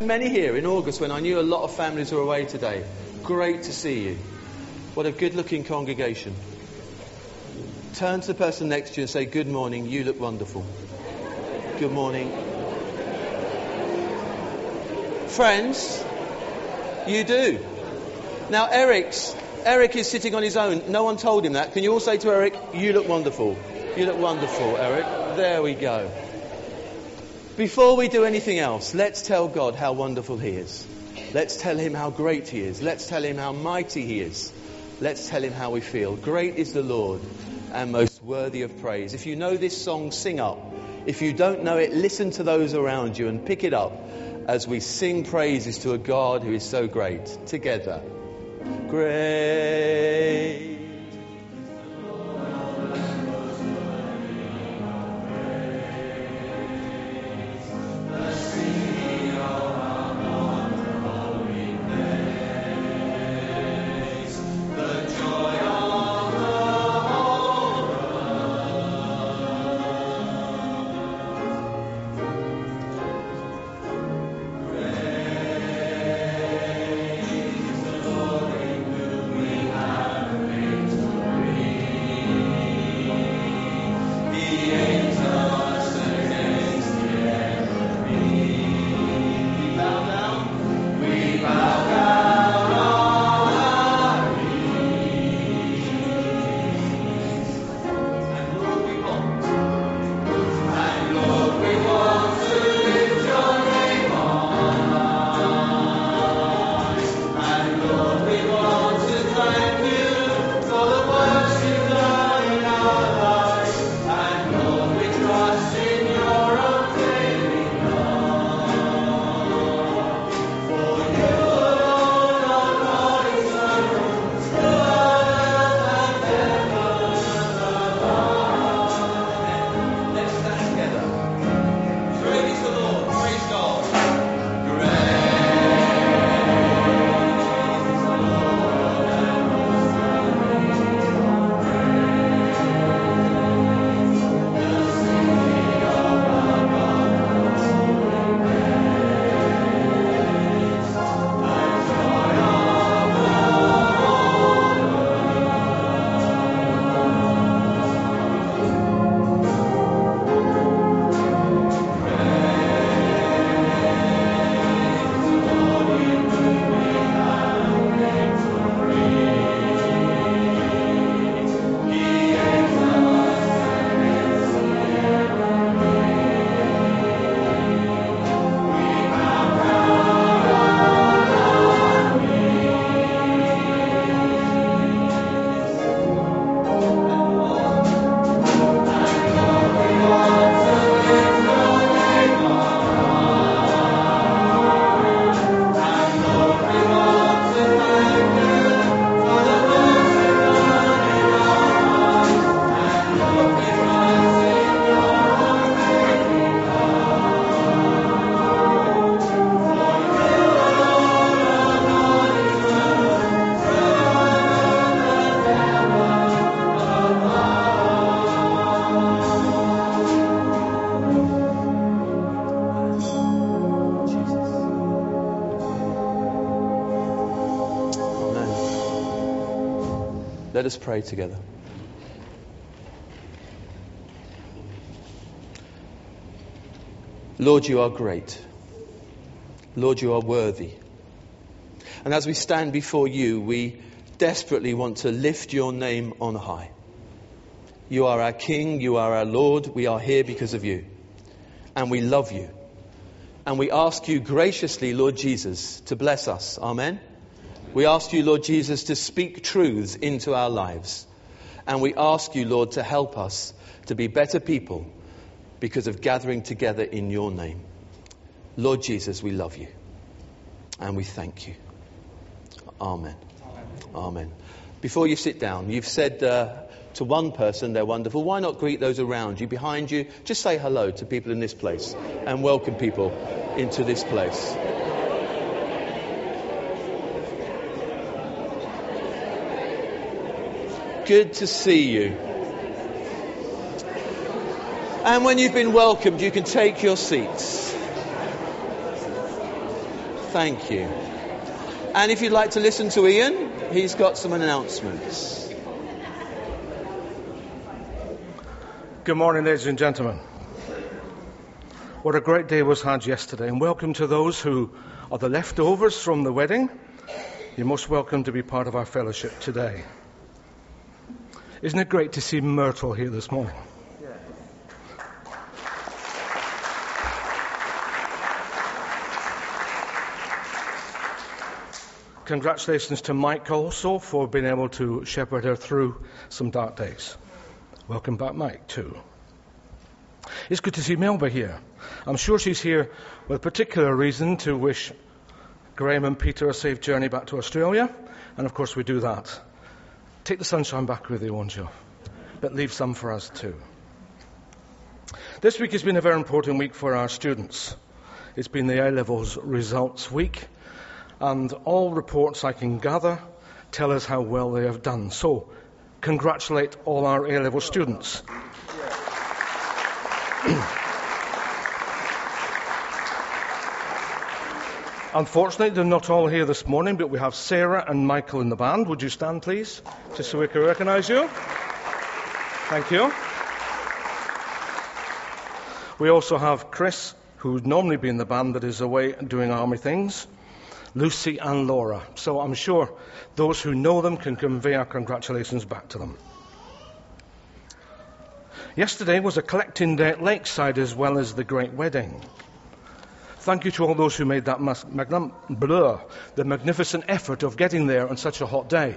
Many here in August when I knew a lot of families were away today. Great to see you. What a good looking congregation. Turn to the person next to you and say, Good morning, you look wonderful. Good morning. Friends, you do. Now, Eric's, Eric is sitting on his own. No one told him that. Can you all say to Eric, You look wonderful? You look wonderful, Eric. There we go. Before we do anything else, let's tell God how wonderful He is. Let's tell Him how great He is. Let's tell Him how mighty He is. Let's tell Him how we feel. Great is the Lord and most worthy of praise. If you know this song, sing up. If you don't know it, listen to those around you and pick it up as we sing praises to a God who is so great. Together. Great. Us pray together. Lord, you are great. Lord, you are worthy. And as we stand before you, we desperately want to lift your name on high. You are our King, you are our Lord, we are here because of you. And we love you. And we ask you graciously, Lord Jesus, to bless us. Amen. We ask you, Lord Jesus, to speak truths into our lives. And we ask you, Lord, to help us to be better people because of gathering together in your name. Lord Jesus, we love you. And we thank you. Amen. Amen. Before you sit down, you've said uh, to one person they're wonderful. Why not greet those around you, behind you? Just say hello to people in this place and welcome people into this place. Good to see you. And when you've been welcomed, you can take your seats. Thank you. And if you'd like to listen to Ian, he's got some announcements. Good morning, ladies and gentlemen. What a great day was had yesterday, and welcome to those who are the leftovers from the wedding. You're most welcome to be part of our fellowship today. Isn't it great to see Myrtle here this morning? Congratulations to Mike also for being able to shepherd her through some dark days. Welcome back, Mike, too. It's good to see Melba here. I'm sure she's here with a particular reason to wish Graham and Peter a safe journey back to Australia. And of course, we do that. Take the sunshine back with you, won't you? But leave some for us too. This week has been a very important week for our students. It's been the A levels results week, and all reports I can gather tell us how well they have done. So, congratulate all our A level students. Unfortunately, they're not all here this morning, but we have Sarah and Michael in the band. Would you stand, please, just so we can recognise you? Thank you. We also have Chris, who would normally be in the band but is away doing army things, Lucy and Laura. So I'm sure those who know them can convey our congratulations back to them. Yesterday was a collecting day at Lakeside as well as the great wedding. Thank you to all those who made that magnum, blur, the magnificent effort of getting there on such a hot day.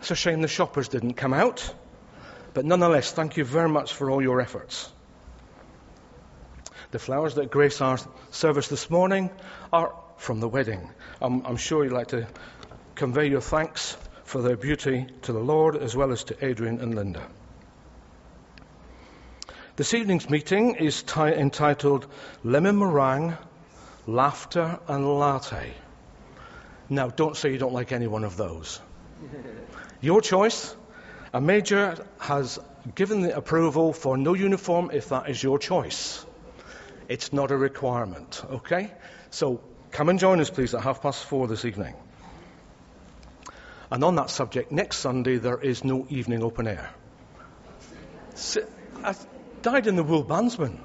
It's a shame the shoppers didn't come out, but nonetheless, thank you very much for all your efforts. The flowers that grace our service this morning are from the wedding. I'm, I'm sure you'd like to convey your thanks for their beauty to the Lord as well as to Adrian and Linda. This evening's meeting is t- entitled Lemon Meringue, Laughter and Latte. Now, don't say you don't like any one of those. Your choice. A major has given the approval for no uniform if that is your choice. It's not a requirement, okay? So come and join us, please, at half past four this evening. And on that subject, next Sunday there is no evening open air. Dyed in the wool bandsman.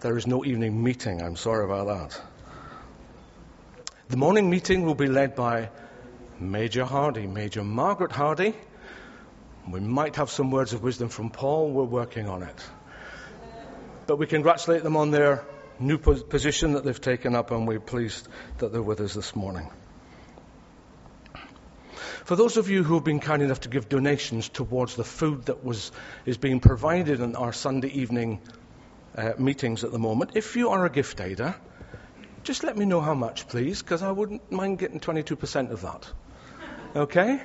There is no evening meeting. I'm sorry about that. The morning meeting will be led by Major Hardy, Major Margaret Hardy. We might have some words of wisdom from Paul. We're working on it. But we congratulate them on their new position that they've taken up, and we're pleased that they're with us this morning. For those of you who have been kind enough to give donations towards the food that was, is being provided in our Sunday evening uh, meetings at the moment, if you are a gift aider, just let me know how much, please, because I wouldn't mind getting 22% of that. Okay?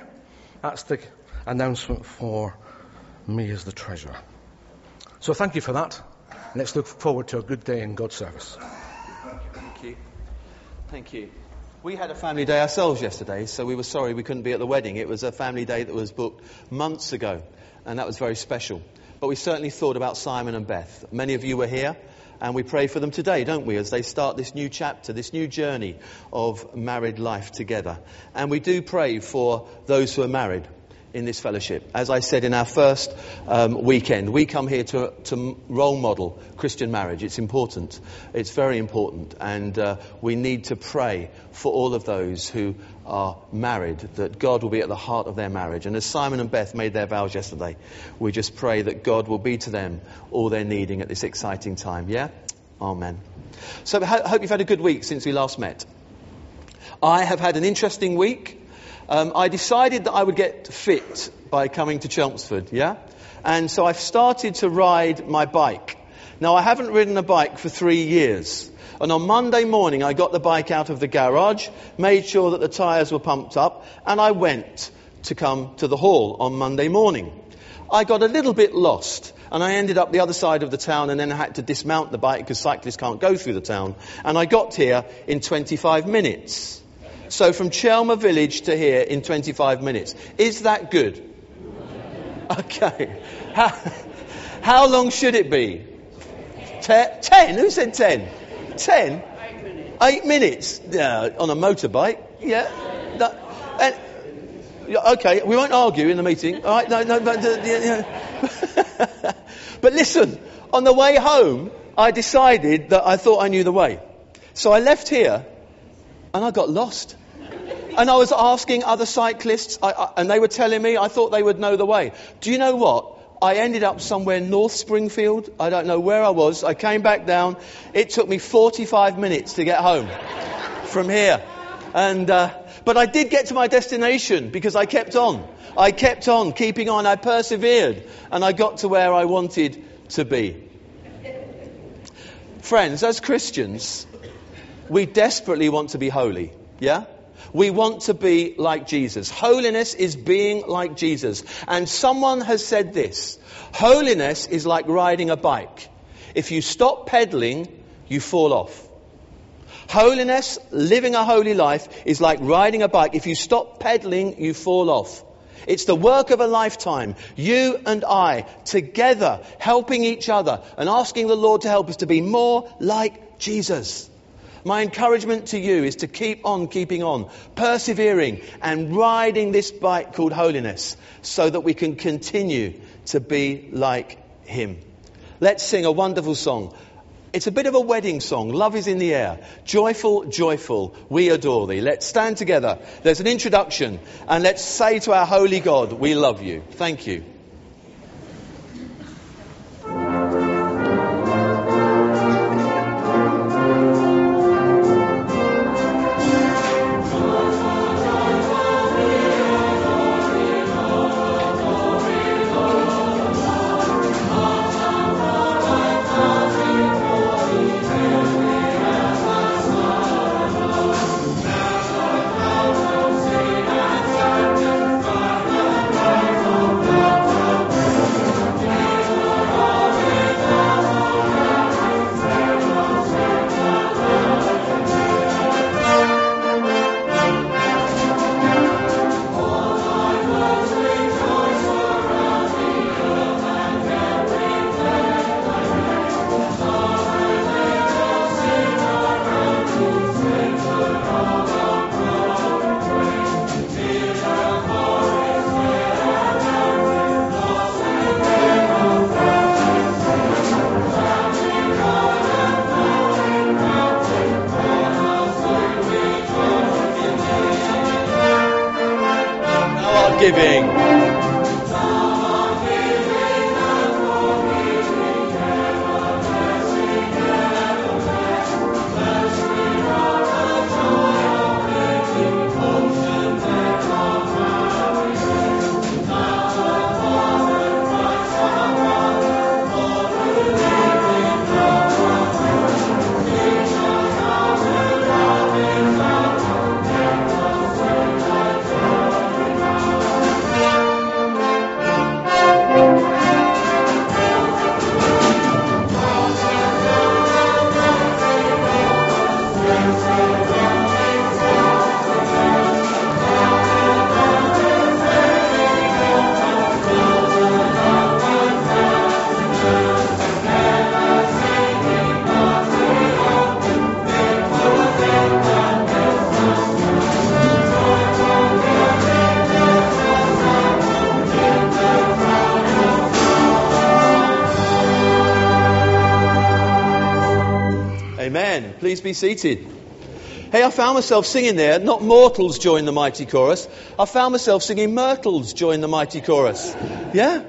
That's the announcement for me as the treasurer. So thank you for that. Let's look forward to a good day in God's service. Thank you. Thank you. We had a family day ourselves yesterday, so we were sorry we couldn't be at the wedding. It was a family day that was booked months ago, and that was very special. But we certainly thought about Simon and Beth. Many of you were here, and we pray for them today, don't we, as they start this new chapter, this new journey of married life together. And we do pray for those who are married in this fellowship. As I said in our first um, weekend, we come here to, to role model Christian marriage. It's important. It's very important. And uh, we need to pray for all of those who are married, that God will be at the heart of their marriage. And as Simon and Beth made their vows yesterday, we just pray that God will be to them all they're needing at this exciting time. Yeah? Amen. So I hope you've had a good week since we last met. I have had an interesting week um, I decided that I would get fit by coming to Chelmsford, yeah? And so I've started to ride my bike. Now, I haven't ridden a bike for three years. And on Monday morning, I got the bike out of the garage, made sure that the tyres were pumped up, and I went to come to the hall on Monday morning. I got a little bit lost, and I ended up the other side of the town, and then I had to dismount the bike because cyclists can't go through the town. And I got here in 25 minutes. So from Chelmer village to here in 25 minutes. Is that good? Okay. How, how long should it be? Ten? Who said ten? Ten? Eight minutes yeah, on a motorbike. Yeah. That, and, okay, we won't argue in the meeting. All right, no, no, but, yeah, but listen, on the way home, I decided that I thought I knew the way. So I left here and I got lost. And I was asking other cyclists, I, I, and they were telling me I thought they would know the way. Do you know what? I ended up somewhere North Springfield. I don't know where I was. I came back down. It took me 45 minutes to get home from here. And, uh, but I did get to my destination because I kept on. I kept on, keeping on. I persevered. And I got to where I wanted to be. Friends, as Christians, we desperately want to be holy. Yeah? We want to be like Jesus. Holiness is being like Jesus. And someone has said this. Holiness is like riding a bike. If you stop pedaling, you fall off. Holiness, living a holy life, is like riding a bike. If you stop pedaling, you fall off. It's the work of a lifetime. You and I, together, helping each other and asking the Lord to help us to be more like Jesus. My encouragement to you is to keep on keeping on, persevering and riding this bike called holiness so that we can continue to be like Him. Let's sing a wonderful song. It's a bit of a wedding song. Love is in the air. Joyful, joyful, we adore thee. Let's stand together. There's an introduction and let's say to our holy God, we love you. Thank you. Please be seated. Hey, I found myself singing there, not mortals join the mighty chorus. I found myself singing myrtles join the mighty chorus. Yeah?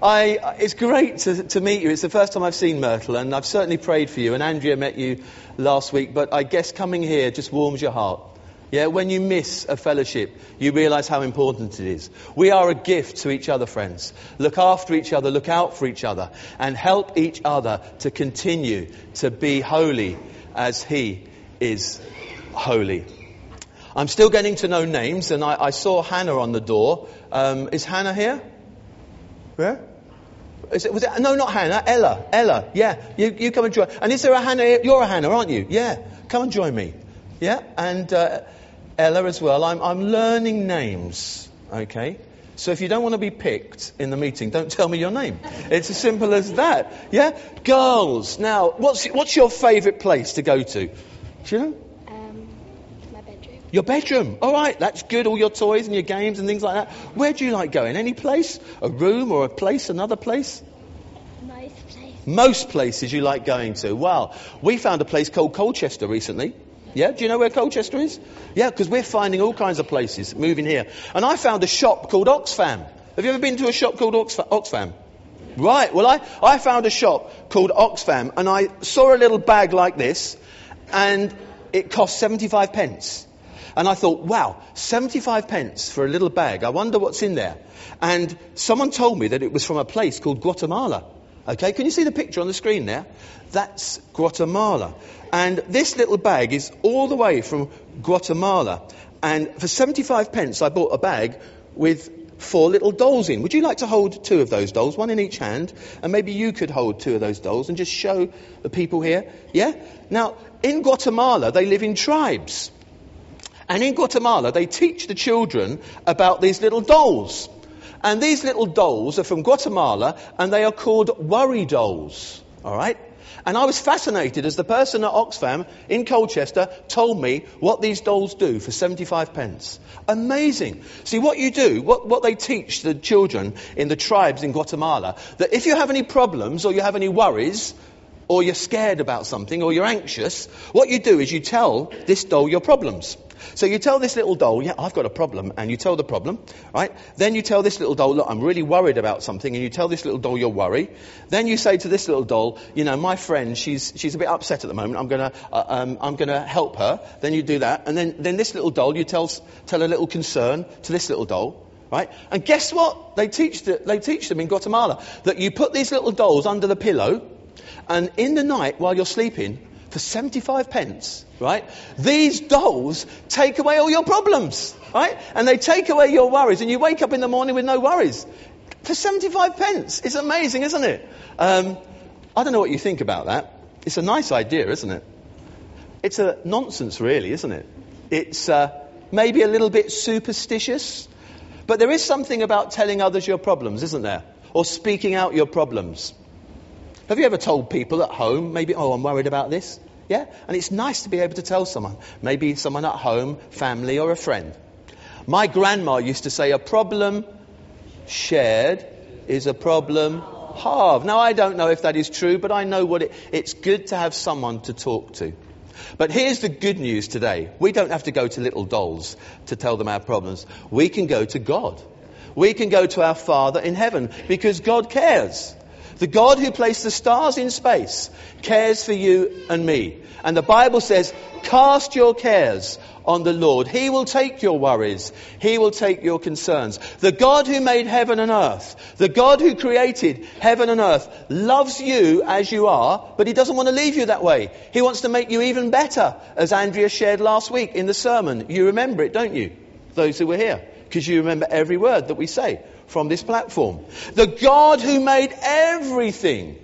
I, it's great to, to meet you. It's the first time I've seen Myrtle, and I've certainly prayed for you. And Andrea met you last week, but I guess coming here just warms your heart. Yeah, when you miss a fellowship, you realize how important it is. We are a gift to each other, friends. Look after each other, look out for each other, and help each other to continue to be holy as He is holy. I'm still getting to know names, and I, I saw Hannah on the door. Um, is Hannah here? Where? Is it, was it, no, not Hannah. Ella. Ella. Yeah. You, you come and join. And is there a Hannah? You're a Hannah, aren't you? Yeah. Come and join me. Yeah. And uh, Ella as well. I'm, I'm learning names. Okay. So if you don't want to be picked in the meeting, don't tell me your name. It's as simple as that. Yeah? Girls. Now, what's, what's your favourite place to go to? Do you know? Um, my bedroom. Your bedroom. All right, that's good. All your toys and your games and things like that. Where do you like going? Any place? A room or a place? Another place? Most place. Most places you like going to. Well, we found a place called Colchester recently. Yeah, do you know where Colchester is? Yeah, because we're finding all kinds of places moving here. And I found a shop called Oxfam. Have you ever been to a shop called Oxfam? Oxfam? Right, well, I, I found a shop called Oxfam and I saw a little bag like this and it cost 75 pence. And I thought, wow, 75 pence for a little bag. I wonder what's in there. And someone told me that it was from a place called Guatemala. Okay, can you see the picture on the screen there? That's Guatemala. And this little bag is all the way from Guatemala. And for 75 pence, I bought a bag with four little dolls in. Would you like to hold two of those dolls, one in each hand? And maybe you could hold two of those dolls and just show the people here. Yeah? Now, in Guatemala, they live in tribes. And in Guatemala, they teach the children about these little dolls. And these little dolls are from Guatemala and they are called worry dolls. All right? And I was fascinated as the person at Oxfam in Colchester told me what these dolls do for 75 pence. Amazing. See, what you do, what, what they teach the children in the tribes in Guatemala, that if you have any problems or you have any worries, or you're scared about something, or you're anxious, what you do is you tell this doll your problems. So you tell this little doll, yeah, I've got a problem, and you tell the problem, right? Then you tell this little doll, look, I'm really worried about something, and you tell this little doll your worry. Then you say to this little doll, you know, my friend, she's, she's a bit upset at the moment, I'm gonna, uh, um, I'm gonna help her. Then you do that, and then, then this little doll, you tell, tell a little concern to this little doll, right? And guess what? They teach, the, they teach them in Guatemala that you put these little dolls under the pillow, and in the night while you're sleeping, for 75 pence, right? These dolls take away all your problems, right? And they take away your worries, and you wake up in the morning with no worries. For 75 pence. It's amazing, isn't it? Um, I don't know what you think about that. It's a nice idea, isn't it? It's a nonsense, really, isn't it? It's uh, maybe a little bit superstitious, but there is something about telling others your problems, isn't there? Or speaking out your problems. Have you ever told people at home, maybe, oh, I'm worried about this? Yeah? And it's nice to be able to tell someone, maybe someone at home, family, or a friend. My grandma used to say, a problem shared is a problem halved. Now, I don't know if that is true, but I know what it, it's good to have someone to talk to. But here's the good news today. We don't have to go to little dolls to tell them our problems. We can go to God. We can go to our Father in heaven because God cares. The God who placed the stars in space cares for you and me. And the Bible says, cast your cares on the Lord. He will take your worries. He will take your concerns. The God who made heaven and earth, the God who created heaven and earth, loves you as you are, but He doesn't want to leave you that way. He wants to make you even better, as Andrea shared last week in the sermon. You remember it, don't you? Those who were here. Because you remember every word that we say from this platform. The God who made everything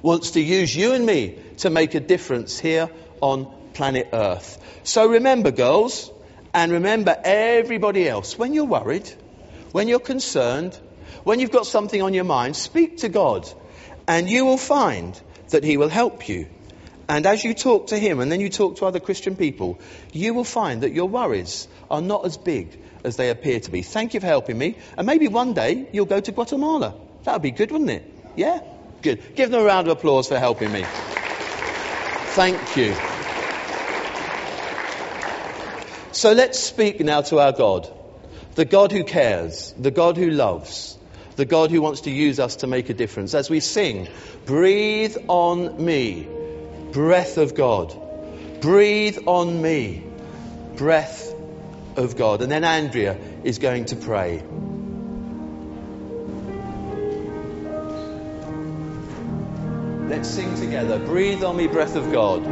wants to use you and me to make a difference here on planet Earth. So remember, girls, and remember everybody else, when you're worried, when you're concerned, when you've got something on your mind, speak to God, and you will find that He will help you. And as you talk to Him and then you talk to other Christian people, you will find that your worries are not as big as they appear to be. Thank you for helping me. And maybe one day you'll go to Guatemala. That would be good, wouldn't it? Yeah? Good. Give them a round of applause for helping me. Thank you. So let's speak now to our God. The God who cares, the God who loves, the God who wants to use us to make a difference. As we sing, breathe on me, breath of God. Breathe on me, breath of God. And then Andrea is going to pray. Let's sing together. Breathe on me, breath of God.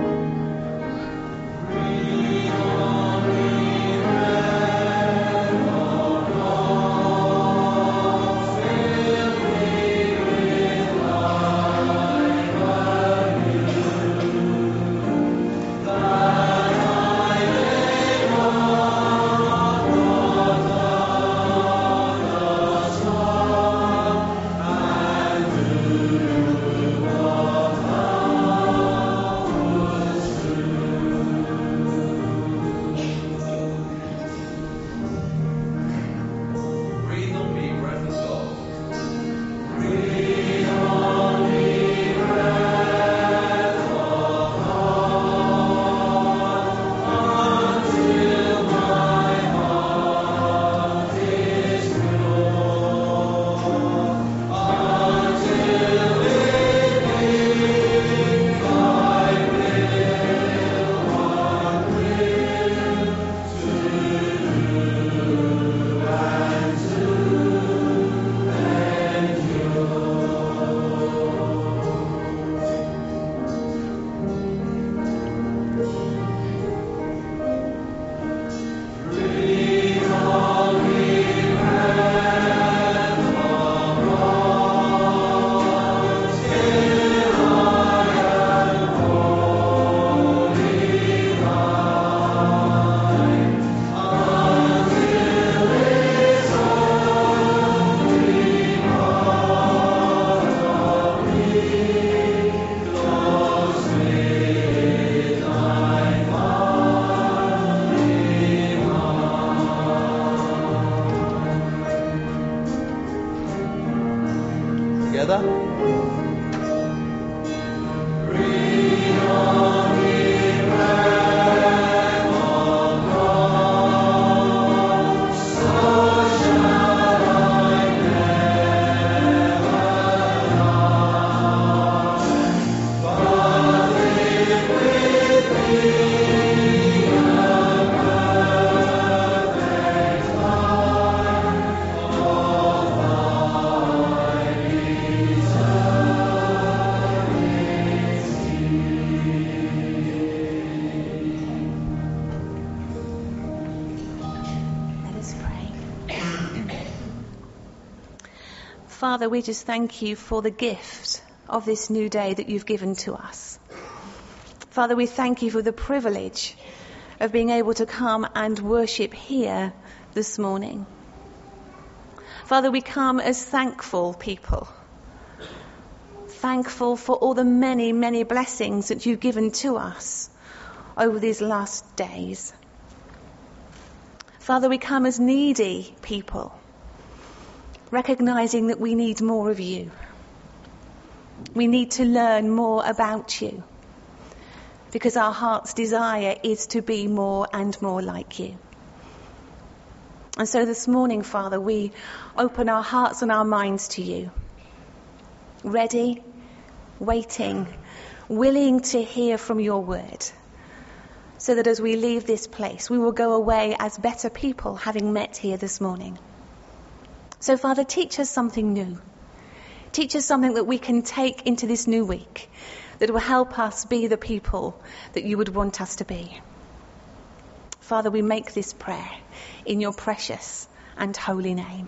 Father, we just thank you for the gift of this new day that you've given to us. Father, we thank you for the privilege of being able to come and worship here this morning. Father, we come as thankful people. Thankful for all the many, many blessings that you've given to us over these last days. Father, we come as needy people, recognizing that we need more of you. We need to learn more about you because our heart's desire is to be more and more like you. And so this morning, Father, we open our hearts and our minds to you. Ready, waiting, willing to hear from your word. So that as we leave this place, we will go away as better people having met here this morning. So Father, teach us something new. Teach us something that we can take into this new week that will help us be the people that you would want us to be. Father, we make this prayer in your precious and holy name.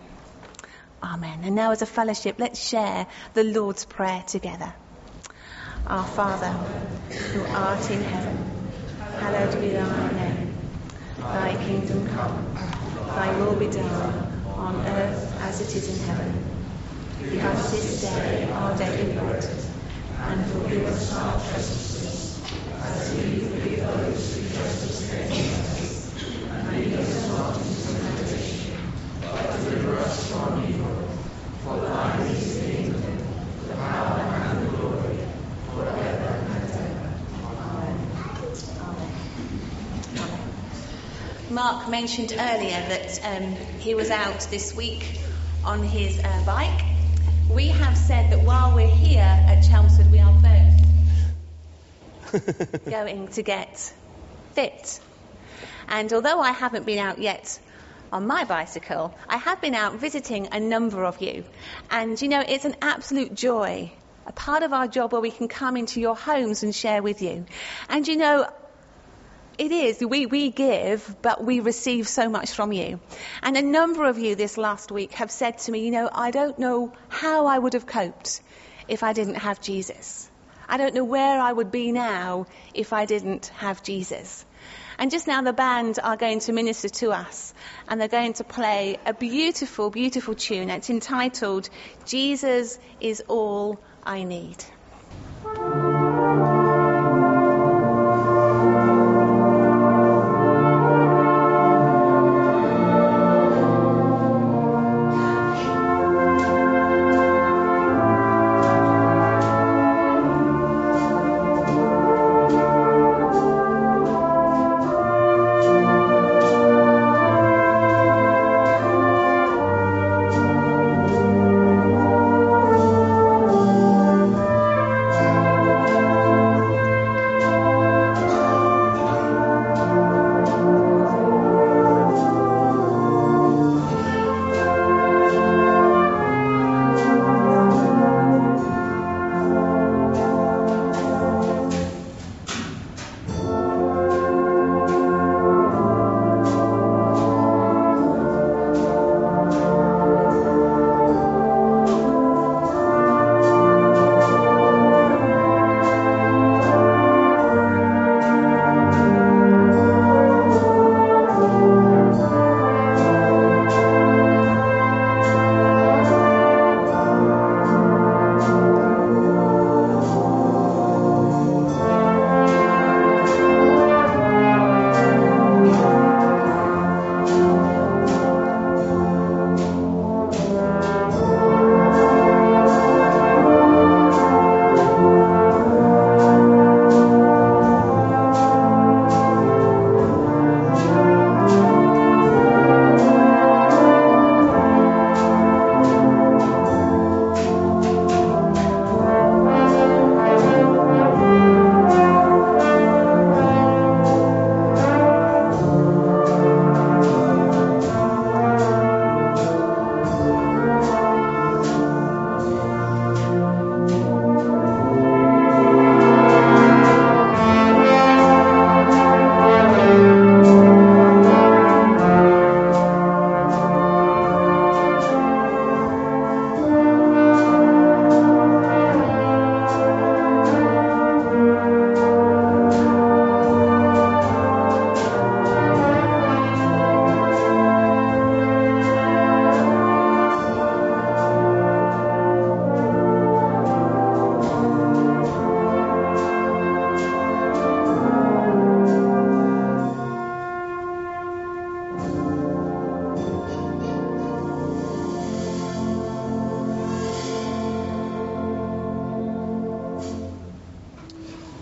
Amen. And now as a fellowship, let's share the Lord's Prayer together. Our Father, who art in heaven, hallowed be thy name. Thy kingdom come, thy will be done on earth as it is in heaven. Give us this day our daily bread and forgive us our trespasses, as we forgive those who trespass against us. And lead us not into temptation, but deliver us from evil. For thine is the kingdom, the power, and the glory, forever and ever. Amen. Amen. Amen. Mark mentioned earlier that um, he was out this week on his uh, bike we have said that while we're here at Chelmsford, we are both going to get fit. And although I haven't been out yet on my bicycle, I have been out visiting a number of you. And you know, it's an absolute joy, a part of our job where we can come into your homes and share with you. And you know, it is. We, we give, but we receive so much from you. And a number of you this last week have said to me, you know, I don't know how I would have coped if I didn't have Jesus. I don't know where I would be now if I didn't have Jesus. And just now the band are going to minister to us and they're going to play a beautiful, beautiful tune. It's entitled, Jesus is All I Need.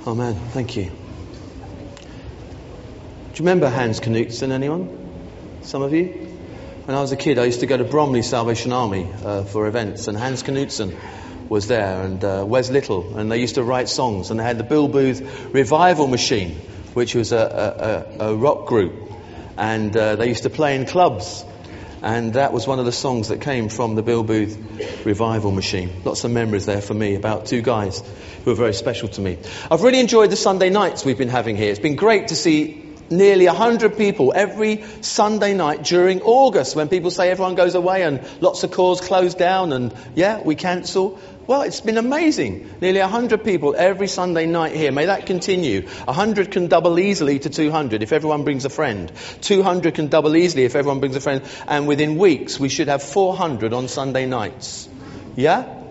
Amen. Thank you. Do you remember Hans Knutson, anyone? Some of you? When I was a kid, I used to go to Bromley Salvation Army uh, for events, and Hans Knutson was there, and uh, Wes Little, and they used to write songs, and they had the Bill Booth Revival Machine, which was a, a, a rock group, and uh, they used to play in clubs. And that was one of the songs that came from the Bill Booth Revival Machine. Lots of memories there for me about two guys who are very special to me. I've really enjoyed the Sunday nights we've been having here. It's been great to see nearly 100 people every Sunday night during August when people say everyone goes away and lots of corps close down and yeah, we cancel. Well, it's been amazing. Nearly 100 people every Sunday night here. May that continue. 100 can double easily to 200 if everyone brings a friend. 200 can double easily if everyone brings a friend. And within weeks, we should have 400 on Sunday nights. Yeah?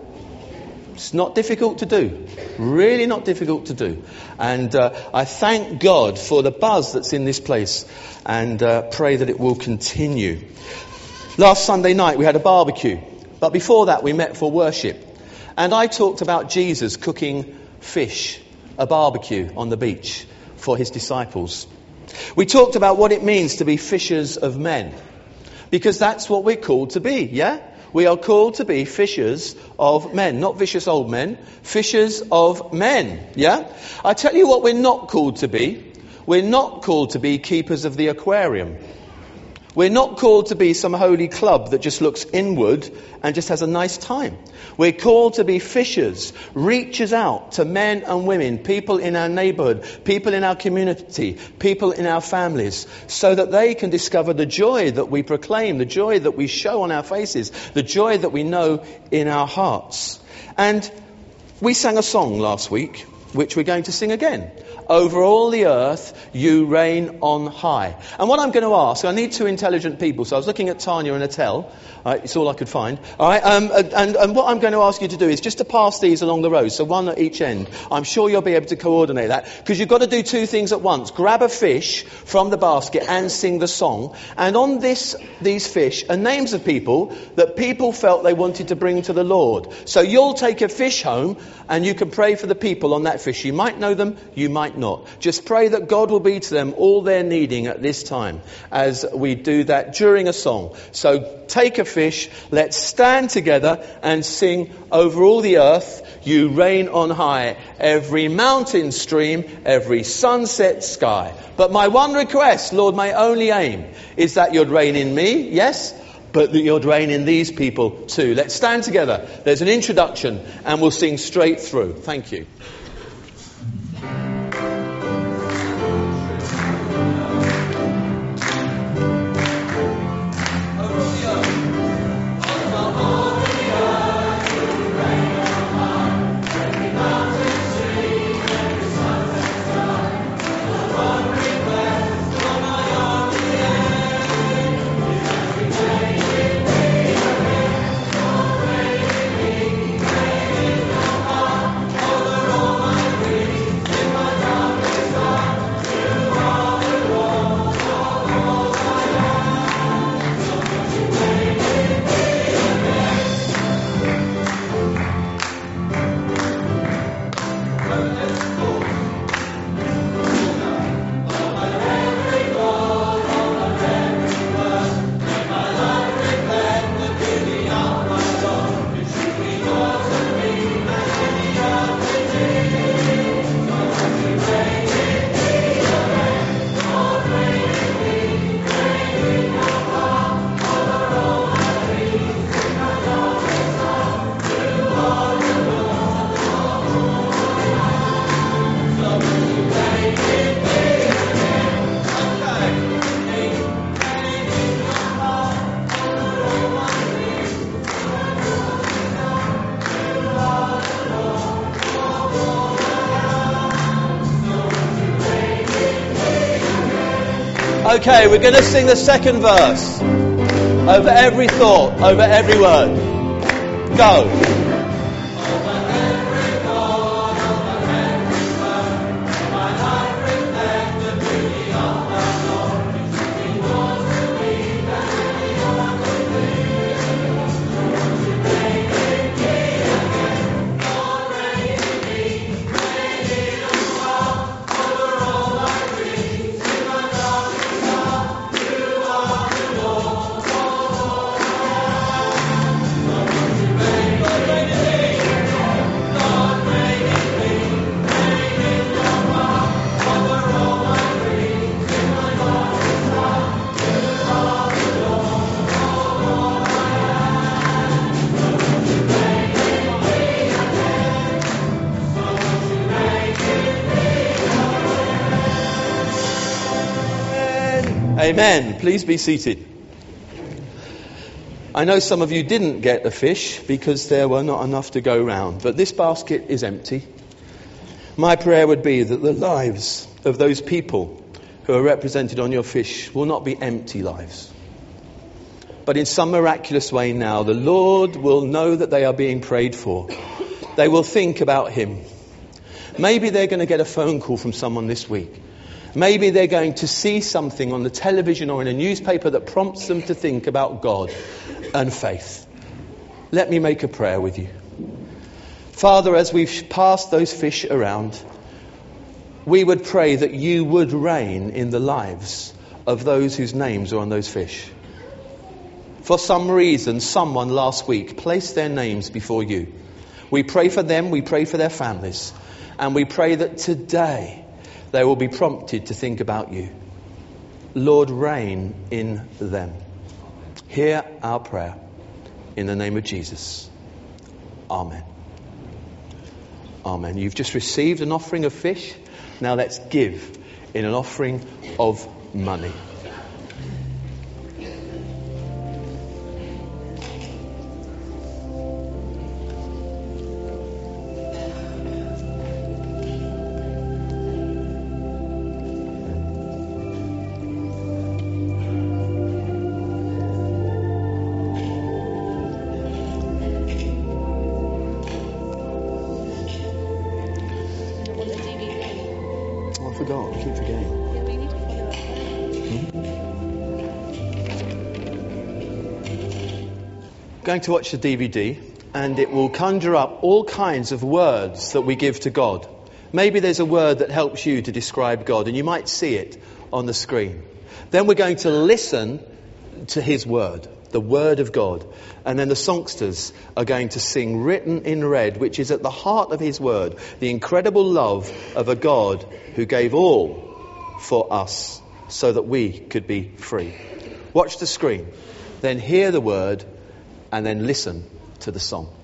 It's not difficult to do. Really not difficult to do. And uh, I thank God for the buzz that's in this place and uh, pray that it will continue. Last Sunday night we had a barbecue. But before that we met for worship. And I talked about Jesus cooking fish, a barbecue on the beach for his disciples. We talked about what it means to be fishers of men. Because that's what we're called to be, yeah? We are called to be fishers of men, not vicious old men, fishers of men, yeah? I tell you what we're not called to be. We're not called to be keepers of the aquarium. We're not called to be some holy club that just looks inward and just has a nice time. We're called to be fishers, reaches out to men and women, people in our neighborhood, people in our community, people in our families, so that they can discover the joy that we proclaim, the joy that we show on our faces, the joy that we know in our hearts. And we sang a song last week, which we're going to sing again. Over all the earth, you reign on high. And what I'm going to ask, I need two intelligent people. So I was looking at Tanya and Attell. Right, it's all I could find. All right, um, and, and what I'm going to ask you to do is just to pass these along the road, so one at each end. I'm sure you'll be able to coordinate that because you've got to do two things at once: grab a fish from the basket and sing the song. And on this, these fish are names of people that people felt they wanted to bring to the Lord. So you'll take a fish home and you can pray for the people on that You might know them, you might not. Just pray that God will be to them all they're needing at this time as we do that during a song. So take a fish, let's stand together and sing over all the earth. You reign on high, every mountain stream, every sunset sky. But my one request, Lord, my only aim is that you'd reign in me, yes, but that you'd reign in these people too. Let's stand together. There's an introduction and we'll sing straight through. Thank you. Okay, we're going to sing the second verse. Over every thought, over every word. Go. Amen. Please be seated. I know some of you didn't get a fish because there were not enough to go round, but this basket is empty. My prayer would be that the lives of those people who are represented on your fish will not be empty lives. But in some miraculous way now, the Lord will know that they are being prayed for. They will think about Him. Maybe they're going to get a phone call from someone this week. Maybe they're going to see something on the television or in a newspaper that prompts them to think about God and faith. Let me make a prayer with you. Father, as we've passed those fish around, we would pray that you would reign in the lives of those whose names are on those fish. For some reason, someone last week placed their names before you. We pray for them, we pray for their families, and we pray that today they will be prompted to think about you. Lord, reign in them. Hear our prayer in the name of Jesus. Amen. Amen. You've just received an offering of fish. Now let's give in an offering of money. Going to watch the DVD, and it will conjure up all kinds of words that we give to God. Maybe there's a word that helps you to describe God, and you might see it on the screen. Then we're going to listen to His word, the word of God. And then the songsters are going to sing written in red, which is at the heart of His word, the incredible love of a God who gave all for us so that we could be free. Watch the screen, then hear the word, and then listen to the song.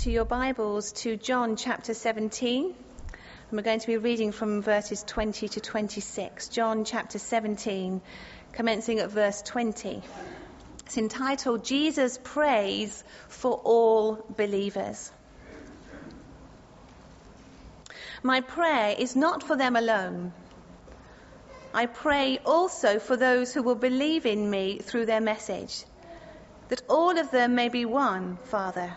To your Bibles to John chapter 17, and we're going to be reading from verses 20 to 26. John chapter 17, commencing at verse 20. It's entitled Jesus Prays for All Believers. My prayer is not for them alone. I pray also for those who will believe in me through their message that all of them may be one, Father,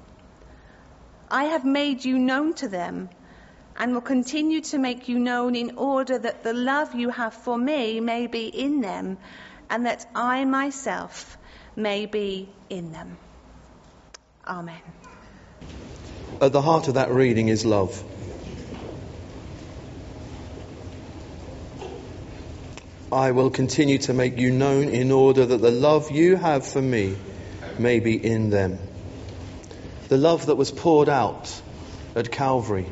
I have made you known to them and will continue to make you known in order that the love you have for me may be in them and that I myself may be in them. Amen. At the heart of that reading is love. I will continue to make you known in order that the love you have for me may be in them. The love that was poured out at Calvary.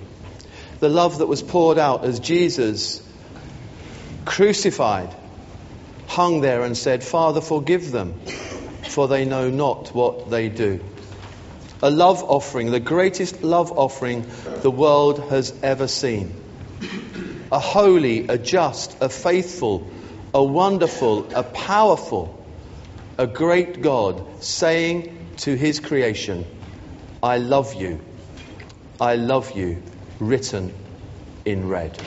The love that was poured out as Jesus crucified, hung there and said, Father, forgive them, for they know not what they do. A love offering, the greatest love offering the world has ever seen. A holy, a just, a faithful, a wonderful, a powerful, a great God saying to his creation, I love you, I love you, written in red.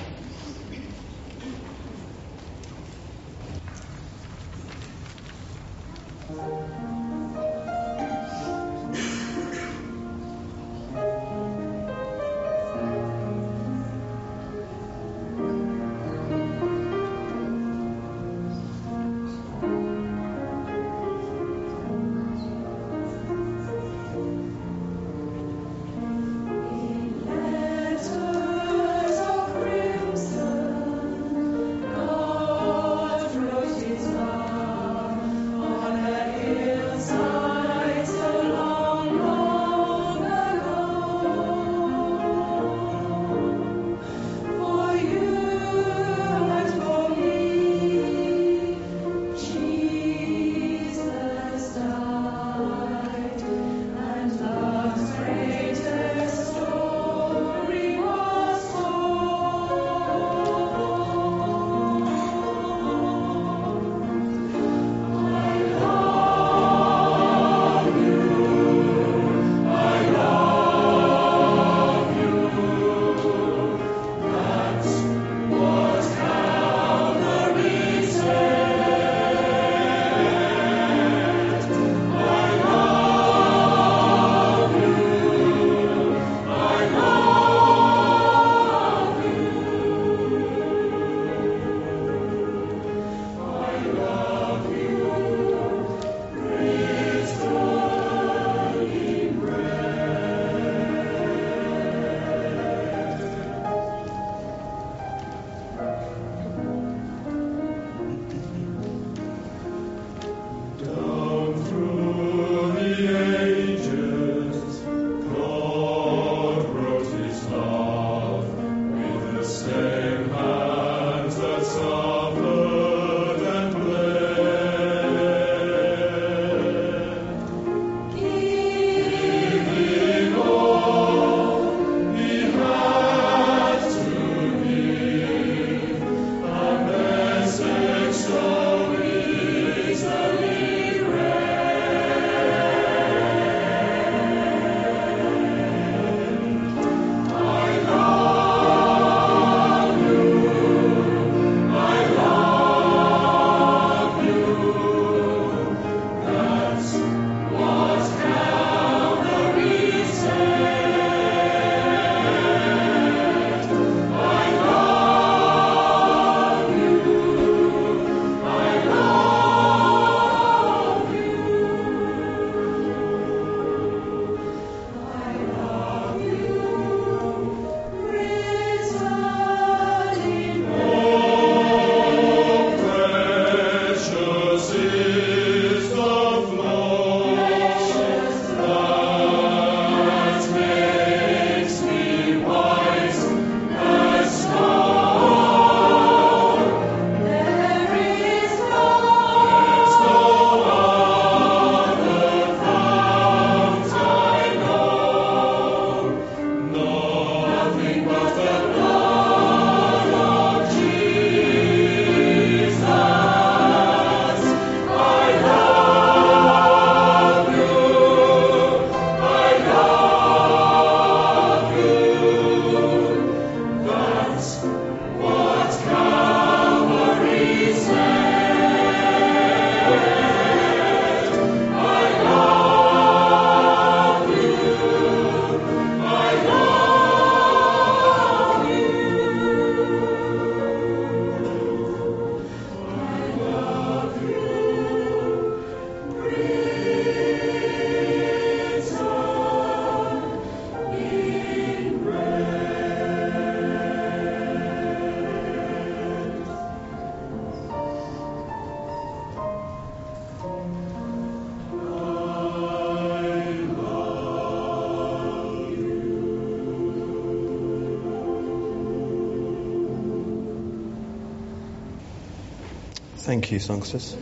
Thank you, songsters.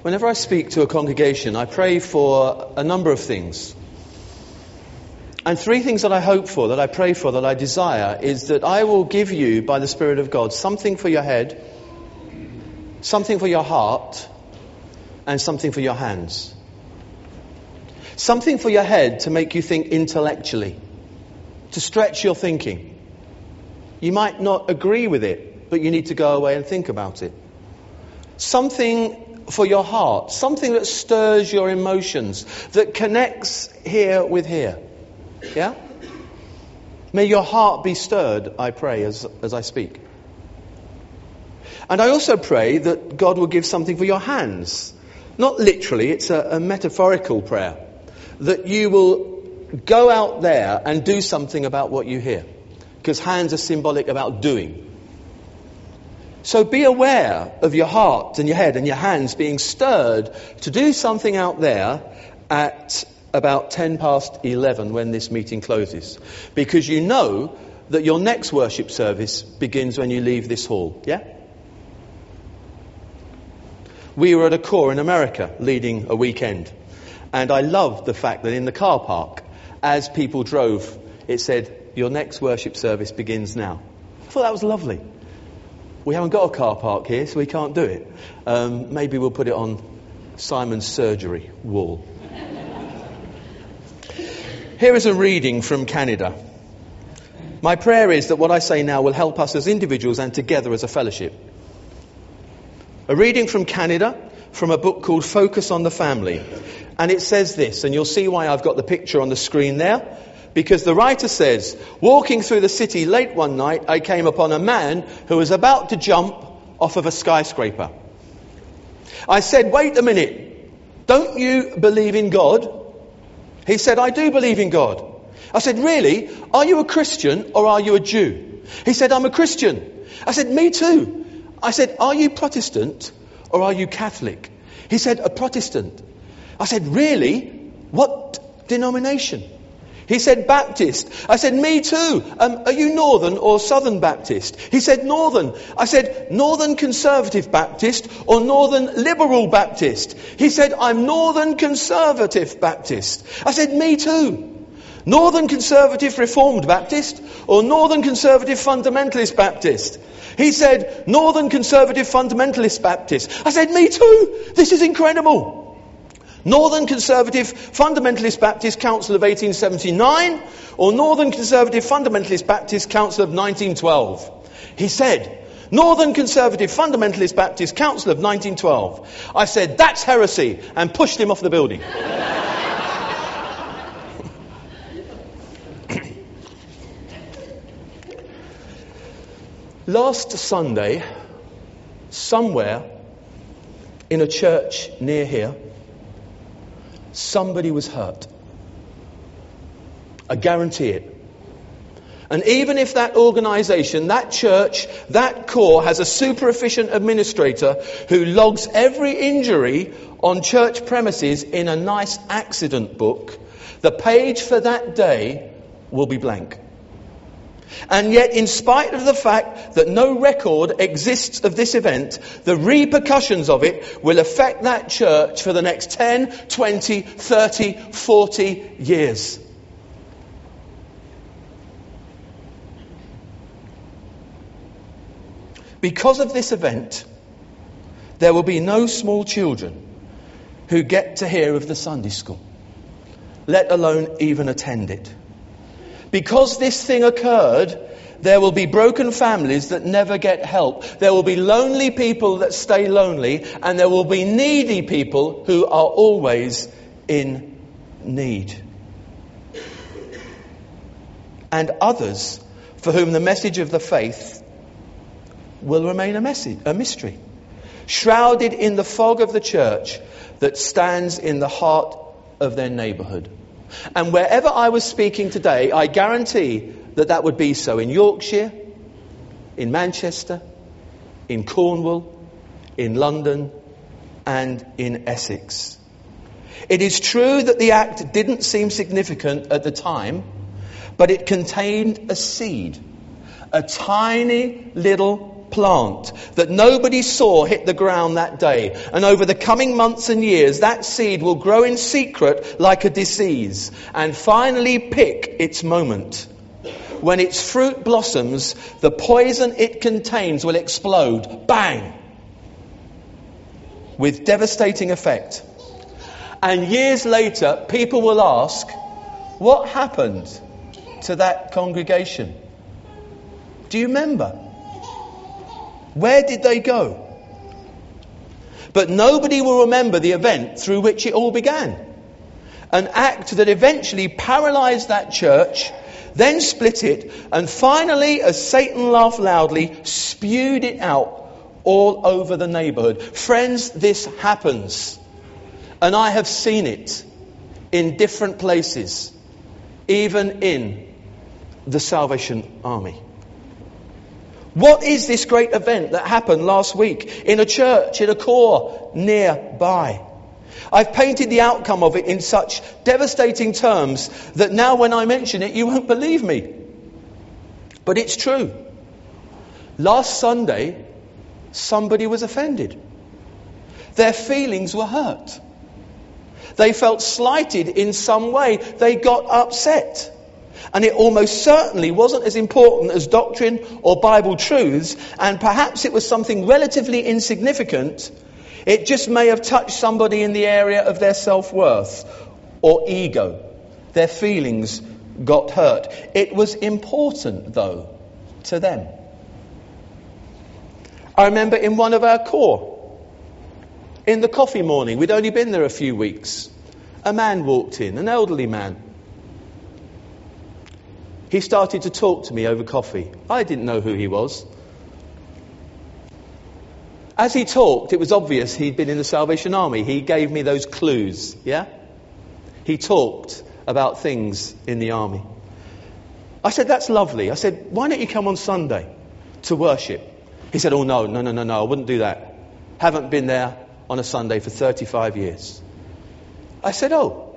Whenever I speak to a congregation, I pray for a number of things. And three things that I hope for, that I pray for, that I desire, is that I will give you, by the Spirit of God, something for your head, something for your heart, and something for your hands. Something for your head to make you think intellectually, to stretch your thinking. You might not agree with it, but you need to go away and think about it. Something for your heart, something that stirs your emotions, that connects here with here. Yeah? May your heart be stirred, I pray, as, as I speak. And I also pray that God will give something for your hands. Not literally, it's a, a metaphorical prayer. That you will go out there and do something about what you hear. Because hands are symbolic about doing. So be aware of your heart and your head and your hands being stirred to do something out there at about 10 past 11 when this meeting closes. Because you know that your next worship service begins when you leave this hall. Yeah? We were at a corps in America leading a weekend. And I loved the fact that in the car park, as people drove, it said, Your next worship service begins now. I thought that was lovely. We haven't got a car park here, so we can't do it. Um, maybe we'll put it on Simon's surgery wall. Here is a reading from Canada. My prayer is that what I say now will help us as individuals and together as a fellowship. A reading from Canada from a book called Focus on the Family. And it says this, and you'll see why I've got the picture on the screen there. Because the writer says, walking through the city late one night, I came upon a man who was about to jump off of a skyscraper. I said, wait a minute, don't you believe in God? He said, I do believe in God. I said, really? Are you a Christian or are you a Jew? He said, I'm a Christian. I said, me too. I said, are you Protestant or are you Catholic? He said, a Protestant. I said, really? What denomination? He said, Baptist. I said, me too. Um, are you Northern or Southern Baptist? He said, Northern. I said, Northern Conservative Baptist or Northern Liberal Baptist? He said, I'm Northern Conservative Baptist. I said, me too. Northern Conservative Reformed Baptist or Northern Conservative Fundamentalist Baptist? He said, Northern Conservative Fundamentalist Baptist. I said, me too. This is incredible. Northern Conservative Fundamentalist Baptist Council of 1879 or Northern Conservative Fundamentalist Baptist Council of 1912. He said, Northern Conservative Fundamentalist Baptist Council of 1912. I said, that's heresy, and pushed him off the building. Last Sunday, somewhere in a church near here, somebody was hurt. I guarantee it. And even if that organization, that church, that corps has a super efficient administrator who logs every injury on church premises in a nice accident book, the page for that day will be blank. And yet, in spite of the fact that no record exists of this event, the repercussions of it will affect that church for the next 10, 20, 30, 40 years. Because of this event, there will be no small children who get to hear of the Sunday school, let alone even attend it. Because this thing occurred, there will be broken families that never get help. There will be lonely people that stay lonely, and there will be needy people who are always in need. And others for whom the message of the faith will remain a, message, a mystery, shrouded in the fog of the church that stands in the heart of their neighbourhood. And wherever I was speaking today, I guarantee that that would be so in Yorkshire, in Manchester, in Cornwall, in London, and in Essex. It is true that the act didn't seem significant at the time, but it contained a seed, a tiny little plant that nobody saw hit the ground that day. And over the coming months and years, that seed will grow in secret like a disease and finally pick its moment. When its fruit blossoms, the poison it contains will explode. Bang! With devastating effect. And years later, people will ask, what happened to that congregation? Do you remember? Where did they go? But nobody will remember the event through which it all began. An act that eventually paralyzed that church, then split it, and finally, as Satan laughed loudly, spewed it out all over the neighborhood. Friends, this happens. And I have seen it in different places, even in the Salvation Army. What is this great event that happened last week in a church, in a corps nearby? I've painted the outcome of it in such devastating terms that now when I mention it, you won't believe me. But it's true. Last Sunday, somebody was offended. Their feelings were hurt. They felt slighted in some way. They got upset. And it almost certainly wasn't as important as doctrine or Bible truths, and perhaps it was something relatively insignificant. It just may have touched somebody in the area of their self worth or ego. Their feelings got hurt. It was important, though, to them. I remember in one of our corps, in the coffee morning, we'd only been there a few weeks, a man walked in, an elderly man. He started to talk to me over coffee. I didn't know who he was. As he talked, it was obvious he'd been in the Salvation Army. He gave me those clues, yeah? He talked about things in the army. I said, That's lovely. I said, Why don't you come on Sunday to worship? He said, Oh, no, no, no, no, no, I wouldn't do that. Haven't been there on a Sunday for 35 years. I said, Oh.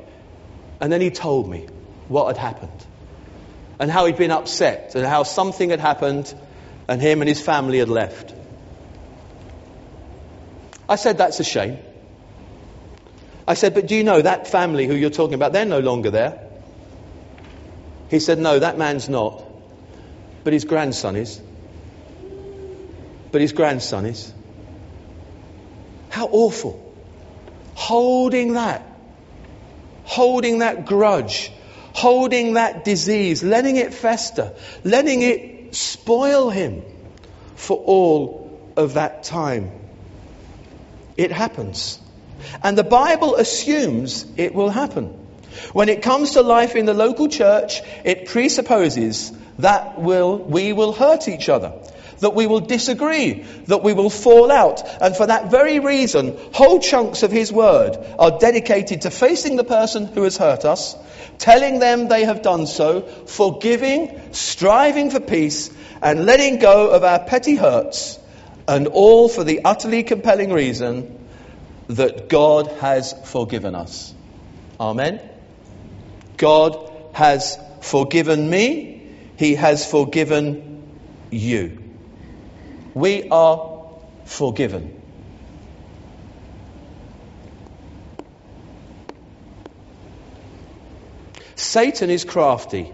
And then he told me what had happened and how he'd been upset and how something had happened and him and his family had left. I said, That's a shame. I said, But do you know that family who you're talking about, they're no longer there? He said, No, that man's not. But his grandson is. But his grandson is. How awful. Holding that. Holding that grudge holding that disease, letting it fester, letting it spoil him for all of that time. It happens. And the Bible assumes it will happen. When it comes to life in the local church, it presupposes that will, we will hurt each other that we will disagree, that we will fall out. And for that very reason, whole chunks of His Word are dedicated to facing the person who has hurt us, telling them they have done so, forgiving, striving for peace, and letting go of our petty hurts, and all for the utterly compelling reason that God has forgiven us. Amen. God has forgiven me. He has forgiven you we are forgiven. Satan is crafty.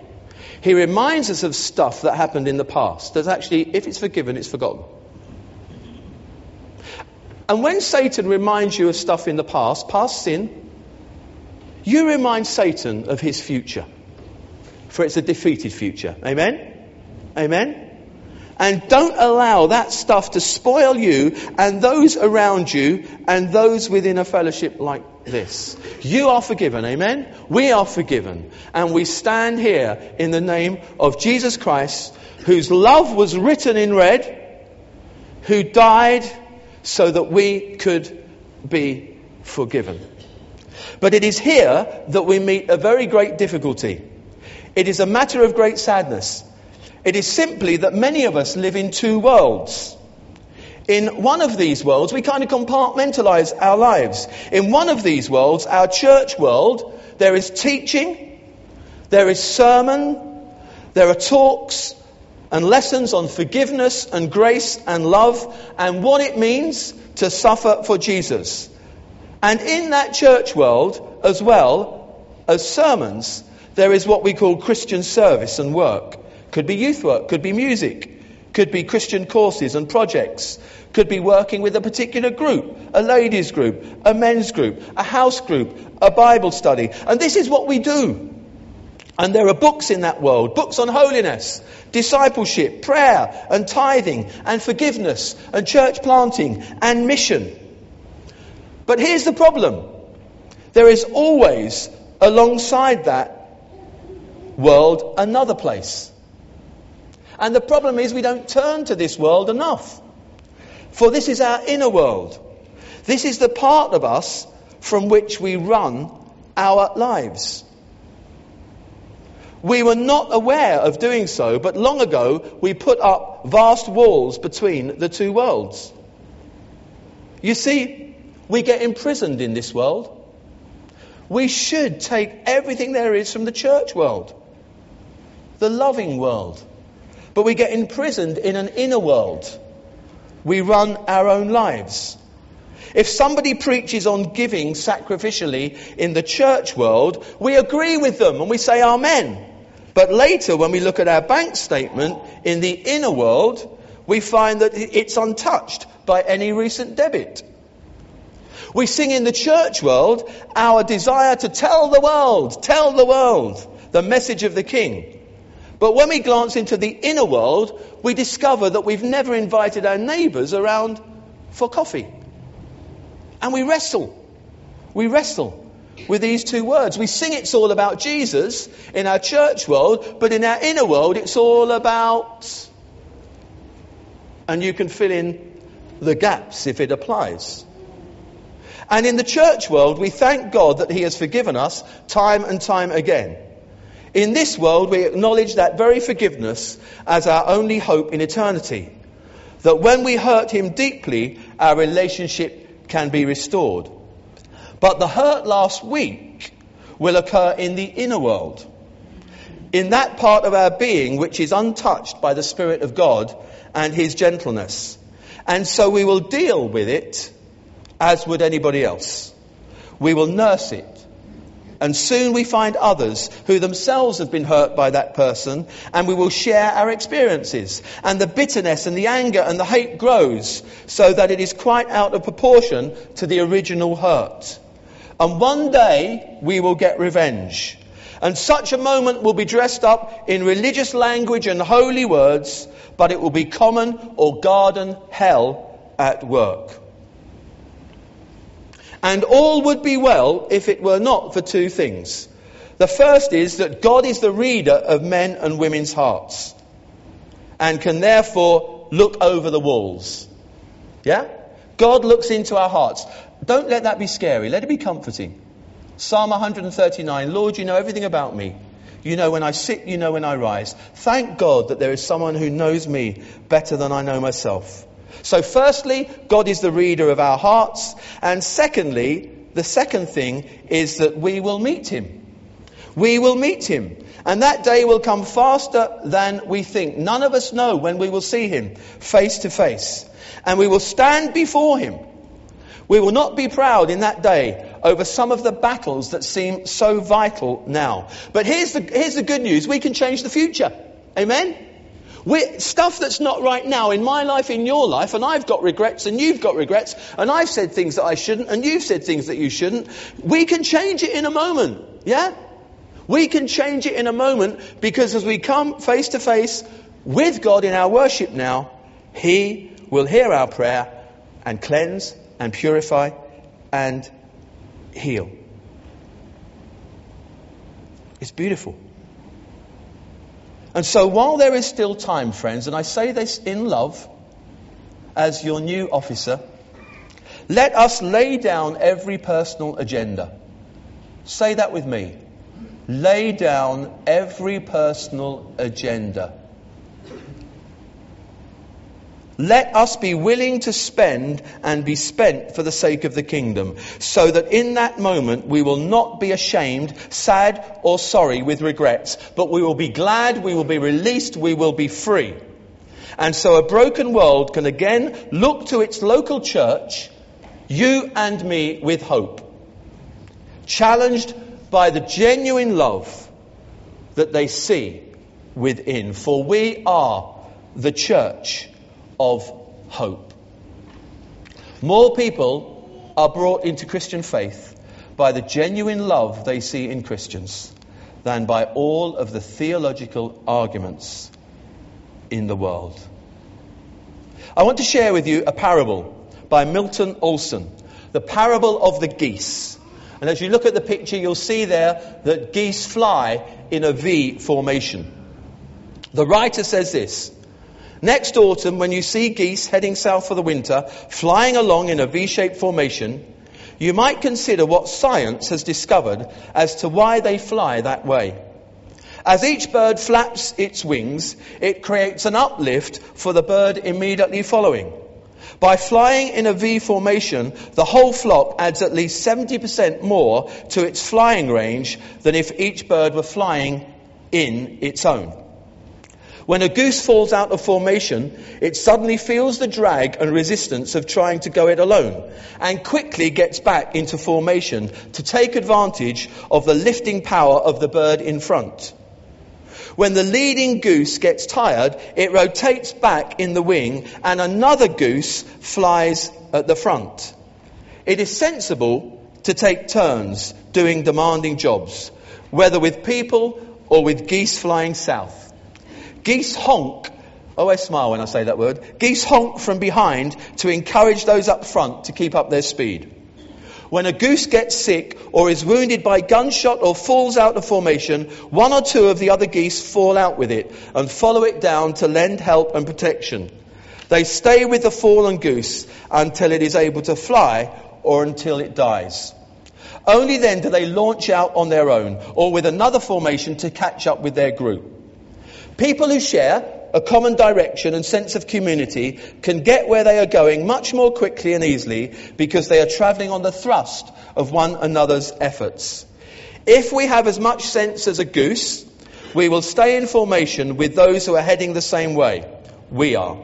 He reminds us of stuff that happened in the past. That actually, if it's forgiven, it's forgotten. And when Satan reminds you of stuff in the past, past sin, you remind Satan of his future. For it's a defeated future. Amen? Amen? And don't allow that stuff to spoil you and those around you and those within a fellowship like this. You are forgiven, amen? We are forgiven. And we stand here in the name of Jesus Christ, whose love was written in red, who died so that we could be forgiven. But it is here that we meet a very great difficulty. It is a matter of great sadness. It is simply that many of us live in two worlds. In one of these worlds, we kind of compartmentalize our lives. In one of these worlds, our church world, there is teaching, there is sermon, there are talks, and lessons on forgiveness and grace and love and what it means to suffer for Jesus. And in that church world, as well as sermons, there is what we call Christian service and work. Could be youth work, could be music, could be Christian courses and projects, could be working with a particular group, a ladies group, a men's group, a house group, a Bible study. And this is what we do. And there are books in that world, books on holiness, discipleship, prayer, and tithing, and forgiveness, and church planting, and mission. But here's the problem. There is always, alongside that world, another place. And the problem is we don't turn to this world enough. For this is our inner world. This is the part of us from which we run our lives. We were not aware of doing so, but long ago we put up vast walls between the two worlds. You see, we get imprisoned in this world. We should take everything there is from the church world, the loving world. But we get imprisoned in an inner world. We run our own lives. If somebody preaches on giving sacrificially in the church world, we agree with them and we say Amen. But later, when we look at our bank statement in the inner world, we find that it's untouched by any recent debit. We sing in the church world our desire to tell the world, tell the world the message of the King. But when we glance into the inner world, we discover that we've never invited our neighbours around for coffee. And we wrestle. We wrestle with these two words. We sing it's all about Jesus in our church world, but in our inner world, it's all about. And you can fill in the gaps if it applies. And in the church world, we thank God that He has forgiven us time and time again. In this world, we acknowledge that very forgiveness as our only hope in eternity. That when we hurt Him deeply, our relationship can be restored. But the hurt last week will occur in the inner world, in that part of our being which is untouched by the Spirit of God and His gentleness. And so we will deal with it as would anybody else. We will nurse it. And soon we find others who themselves have been hurt by that person, and we will share our experiences. And the bitterness and the anger and the hate grows so that it is quite out of proportion to the original hurt. And one day we will get revenge. And such a moment will be dressed up in religious language and holy words, but it will be common or garden hell at work. And all would be well if it were not for two things. The first is that God is the reader of men and women's hearts and can therefore look over the walls. Yeah? God looks into our hearts. Don't let that be scary. Let it be comforting. Psalm 139 Lord, you know everything about me. You know when I sit, you know when I rise. Thank God that there is someone who knows me better than I know myself. So, firstly, God is the reader of our hearts. And secondly, the second thing is that we will meet him. We will meet him. And that day will come faster than we think. None of us know when we will see him face to face. And we will stand before him. We will not be proud in that day over some of the battles that seem so vital now. But here's the, here's the good news. We can change the future. Amen? We stuff that's not right now in my life, in your life, and I've got regrets and you've got regrets, and I've said things that I shouldn't and you've said things that you shouldn't. We can change it in a moment. Yeah? We can change it in a moment because as we come face to face with God in our worship now, He will hear our prayer and cleanse and purify and heal. It's beautiful. And so while there is still time, friends, and I say this in love as your new officer, let us lay down every personal agenda. Say that with me. Lay down every personal agenda let us be willing to spend and be spent for the sake of the kingdom, so that in that moment we will not be ashamed, sad, or sorry with regrets, but we will be glad, we will be released, we will be free. And so a broken world can again look to its local church, you and me, with hope. Challenged by the genuine love that they see within. For we are the church of hope. More people are brought into Christian faith by the genuine love they see in Christians than by all of the theological arguments in the world. I want to share with you a parable by Milton Olson, the parable of the geese. And as you look at the picture, you'll see there that geese fly in a V formation. The writer says this Next autumn, when you see geese heading south for the winter, flying along in a V shaped formation, you might consider what science has discovered as to why they fly that way. As each bird flaps its wings, it creates an uplift for the bird immediately following. By flying in a V formation, the whole flock adds at least 70% more to its flying range than if each bird were flying in its own. When a goose falls out of formation, it suddenly feels the drag and resistance of trying to go it alone and quickly gets back into formation to take advantage of the lifting power of the bird in front. When the leading goose gets tired, it rotates back in the wing and another goose flies at the front. It is sensible to take turns doing demanding jobs, whether with people or with geese flying south. Geese honk. Oh, I smile when I say that word. Geese honk from behind to encourage those up front to keep up their speed. When a goose gets sick or is wounded by gunshot or falls out of formation, one or two of the other geese fall out with it and follow it down to lend help and protection. They stay with the fallen goose until it is able to fly or until it dies. Only then do they launch out on their own or with another formation to catch up with their group. People who share a common direction and sense of community can get where they are going much more quickly and easily because they are travelling on the thrust of one another's efforts. If we have as much sense as a goose, we will stay in formation with those who are heading the same way. We are.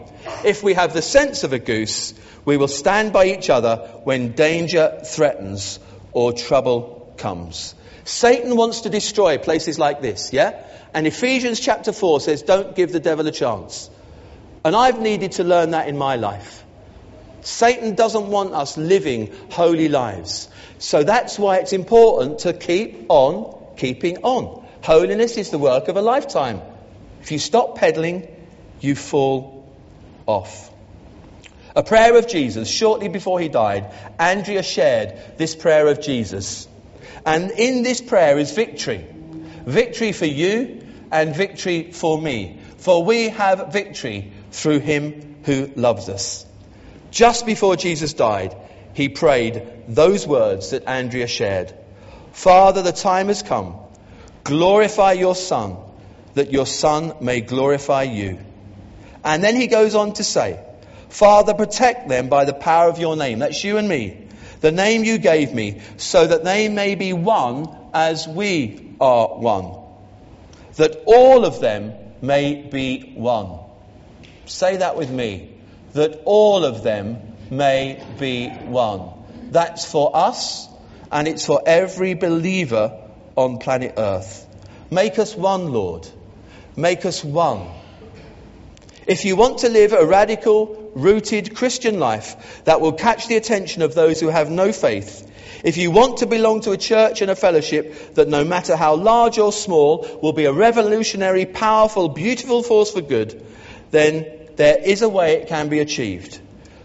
If we have the sense of a goose, we will stand by each other when danger threatens or trouble comes. Satan wants to destroy places like this, yeah? And Ephesians chapter 4 says, don't give the devil a chance. And I've needed to learn that in my life. Satan doesn't want us living holy lives. So that's why it's important to keep on keeping on. Holiness is the work of a lifetime. If you stop pedalling, you fall off. A prayer of Jesus, shortly before he died, Andrea shared this prayer of Jesus. And in this prayer is victory. Victory for you and victory for me. For we have victory through him who loves us. Just before Jesus died, he prayed those words that Andrea shared. Father, the time has come. Glorify your Son, that your Son may glorify you. And then he goes on to say, Father, protect them by the power of your name. That's you and me. The name you gave me, so that they may be one as we are one. That all of them may be one. Say that with me. That all of them may be one. That's for us, and it's for every believer on planet Earth. Make us one, Lord. Make us one. If you want to live a radical, rooted Christian life that will catch the attention of those who have no faith, if you want to belong to a church and a fellowship that no matter how large or small will be a revolutionary, powerful, beautiful force for good, then there is a way it can be achieved.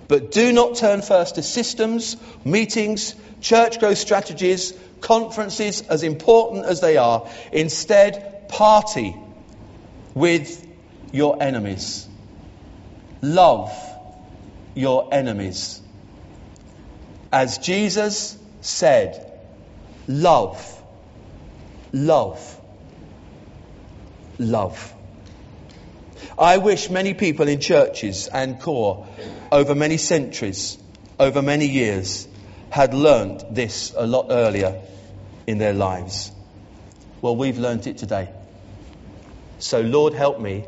But do not turn first to systems, meetings, church growth strategies, conferences, as important as they are. Instead, party with your enemies. Love your enemies. As Jesus said, Love, love, love. I wish many people in churches and corps over many centuries, over many years, had learnt this a lot earlier in their lives. Well, we've learnt it today. So, Lord, help me.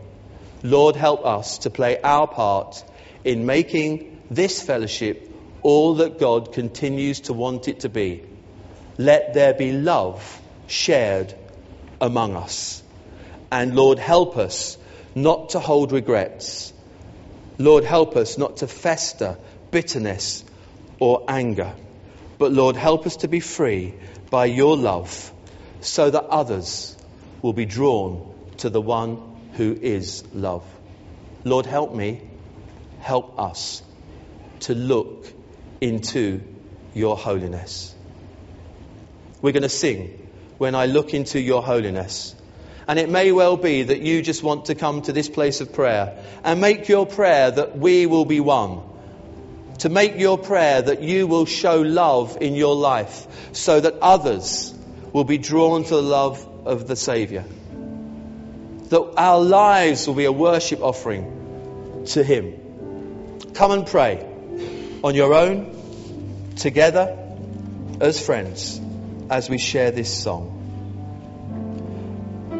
Lord, help us to play our part in making this fellowship all that God continues to want it to be. Let there be love shared among us. And Lord, help us not to hold regrets. Lord, help us not to fester bitterness or anger. But Lord, help us to be free by your love so that others will be drawn to the one who is love. Lord, help me, help us to look into your holiness. We're going to sing when I look into your holiness. And it may well be that you just want to come to this place of prayer and make your prayer that we will be one. To make your prayer that you will show love in your life so that others will be drawn to the love of the Saviour. That our lives will be a worship offering to Him. Come and pray on your own, together, as friends, as we share this song.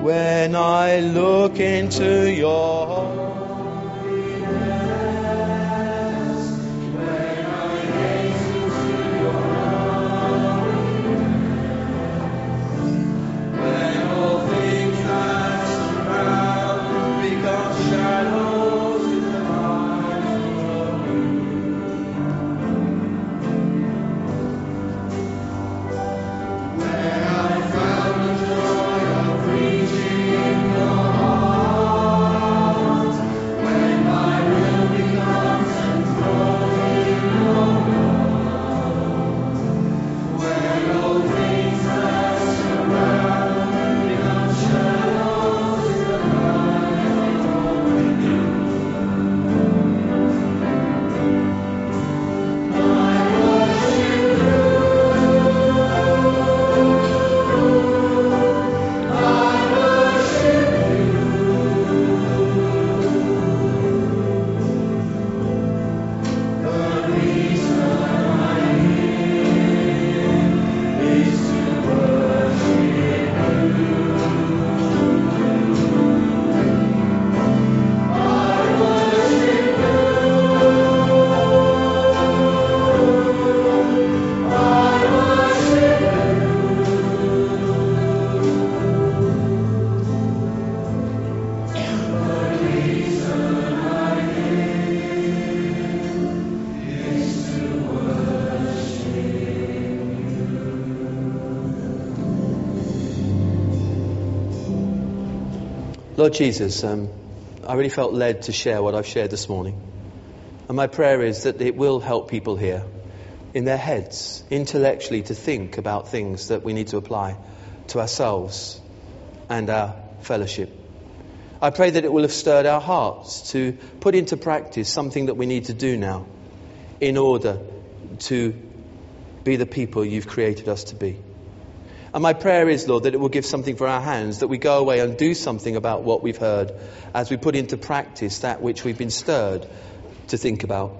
When I look into your Lord Jesus, um, I really felt led to share what I've shared this morning. And my prayer is that it will help people here in their heads, intellectually, to think about things that we need to apply to ourselves and our fellowship. I pray that it will have stirred our hearts to put into practice something that we need to do now in order to be the people you've created us to be. And my prayer is, Lord, that it will give something for our hands, that we go away and do something about what we've heard as we put into practice that which we've been stirred to think about.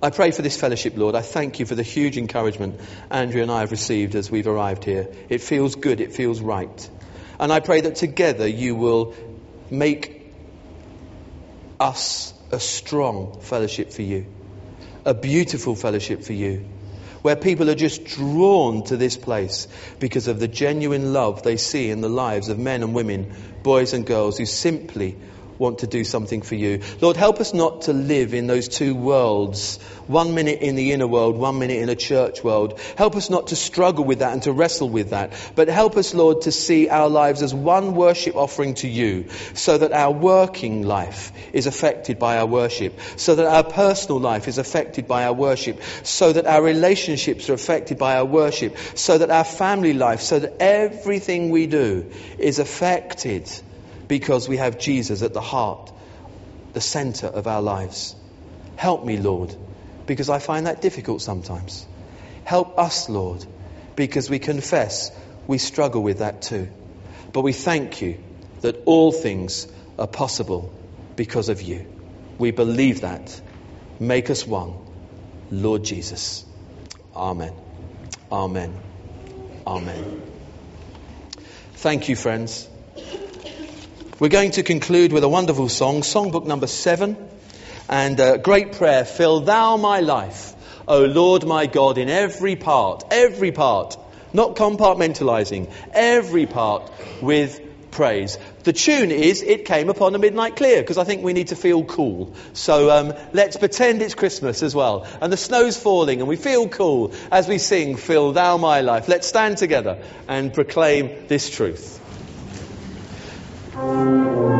I pray for this fellowship, Lord. I thank you for the huge encouragement Andrea and I have received as we've arrived here. It feels good, it feels right. And I pray that together you will make us a strong fellowship for you, a beautiful fellowship for you where people are just drawn to this place because of the genuine love they see in the lives of men and women, boys and girls who simply want to do something for you. Lord, help us not to live in those two worlds. One minute in the inner world, one minute in a church world. Help us not to struggle with that and to wrestle with that. But help us, Lord, to see our lives as one worship offering to you so that our working life is affected by our worship. So that our personal life is affected by our worship. So that our relationships are affected by our worship. So that our family life, so that everything we do is affected because we have Jesus at the heart, the center of our lives. Help me, Lord, because I find that difficult sometimes. Help us, Lord, because we confess we struggle with that too. But we thank you that all things are possible because of you. We believe that. Make us one, Lord Jesus. Amen. Amen. Amen. Thank you, friends. We're going to conclude with a wonderful song, songbook number seven, and a great prayer. Fill thou my life, O Lord my God, in every part, every part, not compartmentalizing, every part with praise. The tune is It Came Upon a Midnight Clear, because I think we need to feel cool. So um, let's pretend it's Christmas as well. And the snow's falling, and we feel cool as we sing Fill Thou My Life. Let's stand together and proclaim this truth. Amen.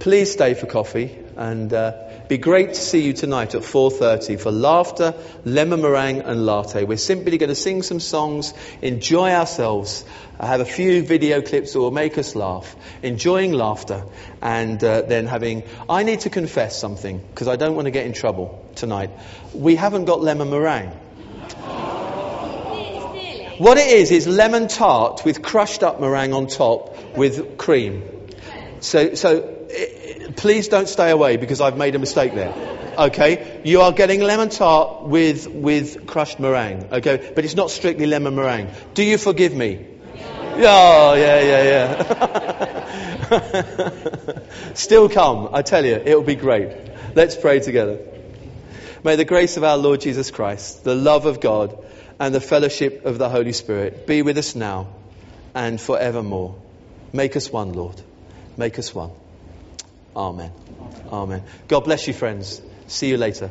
Please stay for coffee and uh, be great to see you tonight at 4.30 for laughter, lemon meringue and latte. We're simply going to sing some songs, enjoy ourselves, I have a few video clips that will make us laugh, enjoying laughter and uh, then having... I need to confess something because I don't want to get in trouble tonight. We haven't got lemon meringue. What it is, is lemon tart with crushed up meringue on top with cream. So, so please don't stay away because I've made a mistake there. Okay? You are getting lemon tart with, with crushed meringue. Okay? But it's not strictly lemon meringue. Do you forgive me? Oh, yeah, yeah, yeah. Still come. I tell you, it'll be great. Let's pray together. May the grace of our Lord Jesus Christ, the love of God, and the fellowship of the Holy Spirit be with us now and forevermore. Make us one, Lord. Make us one. Amen. Amen. God bless you, friends. See you later.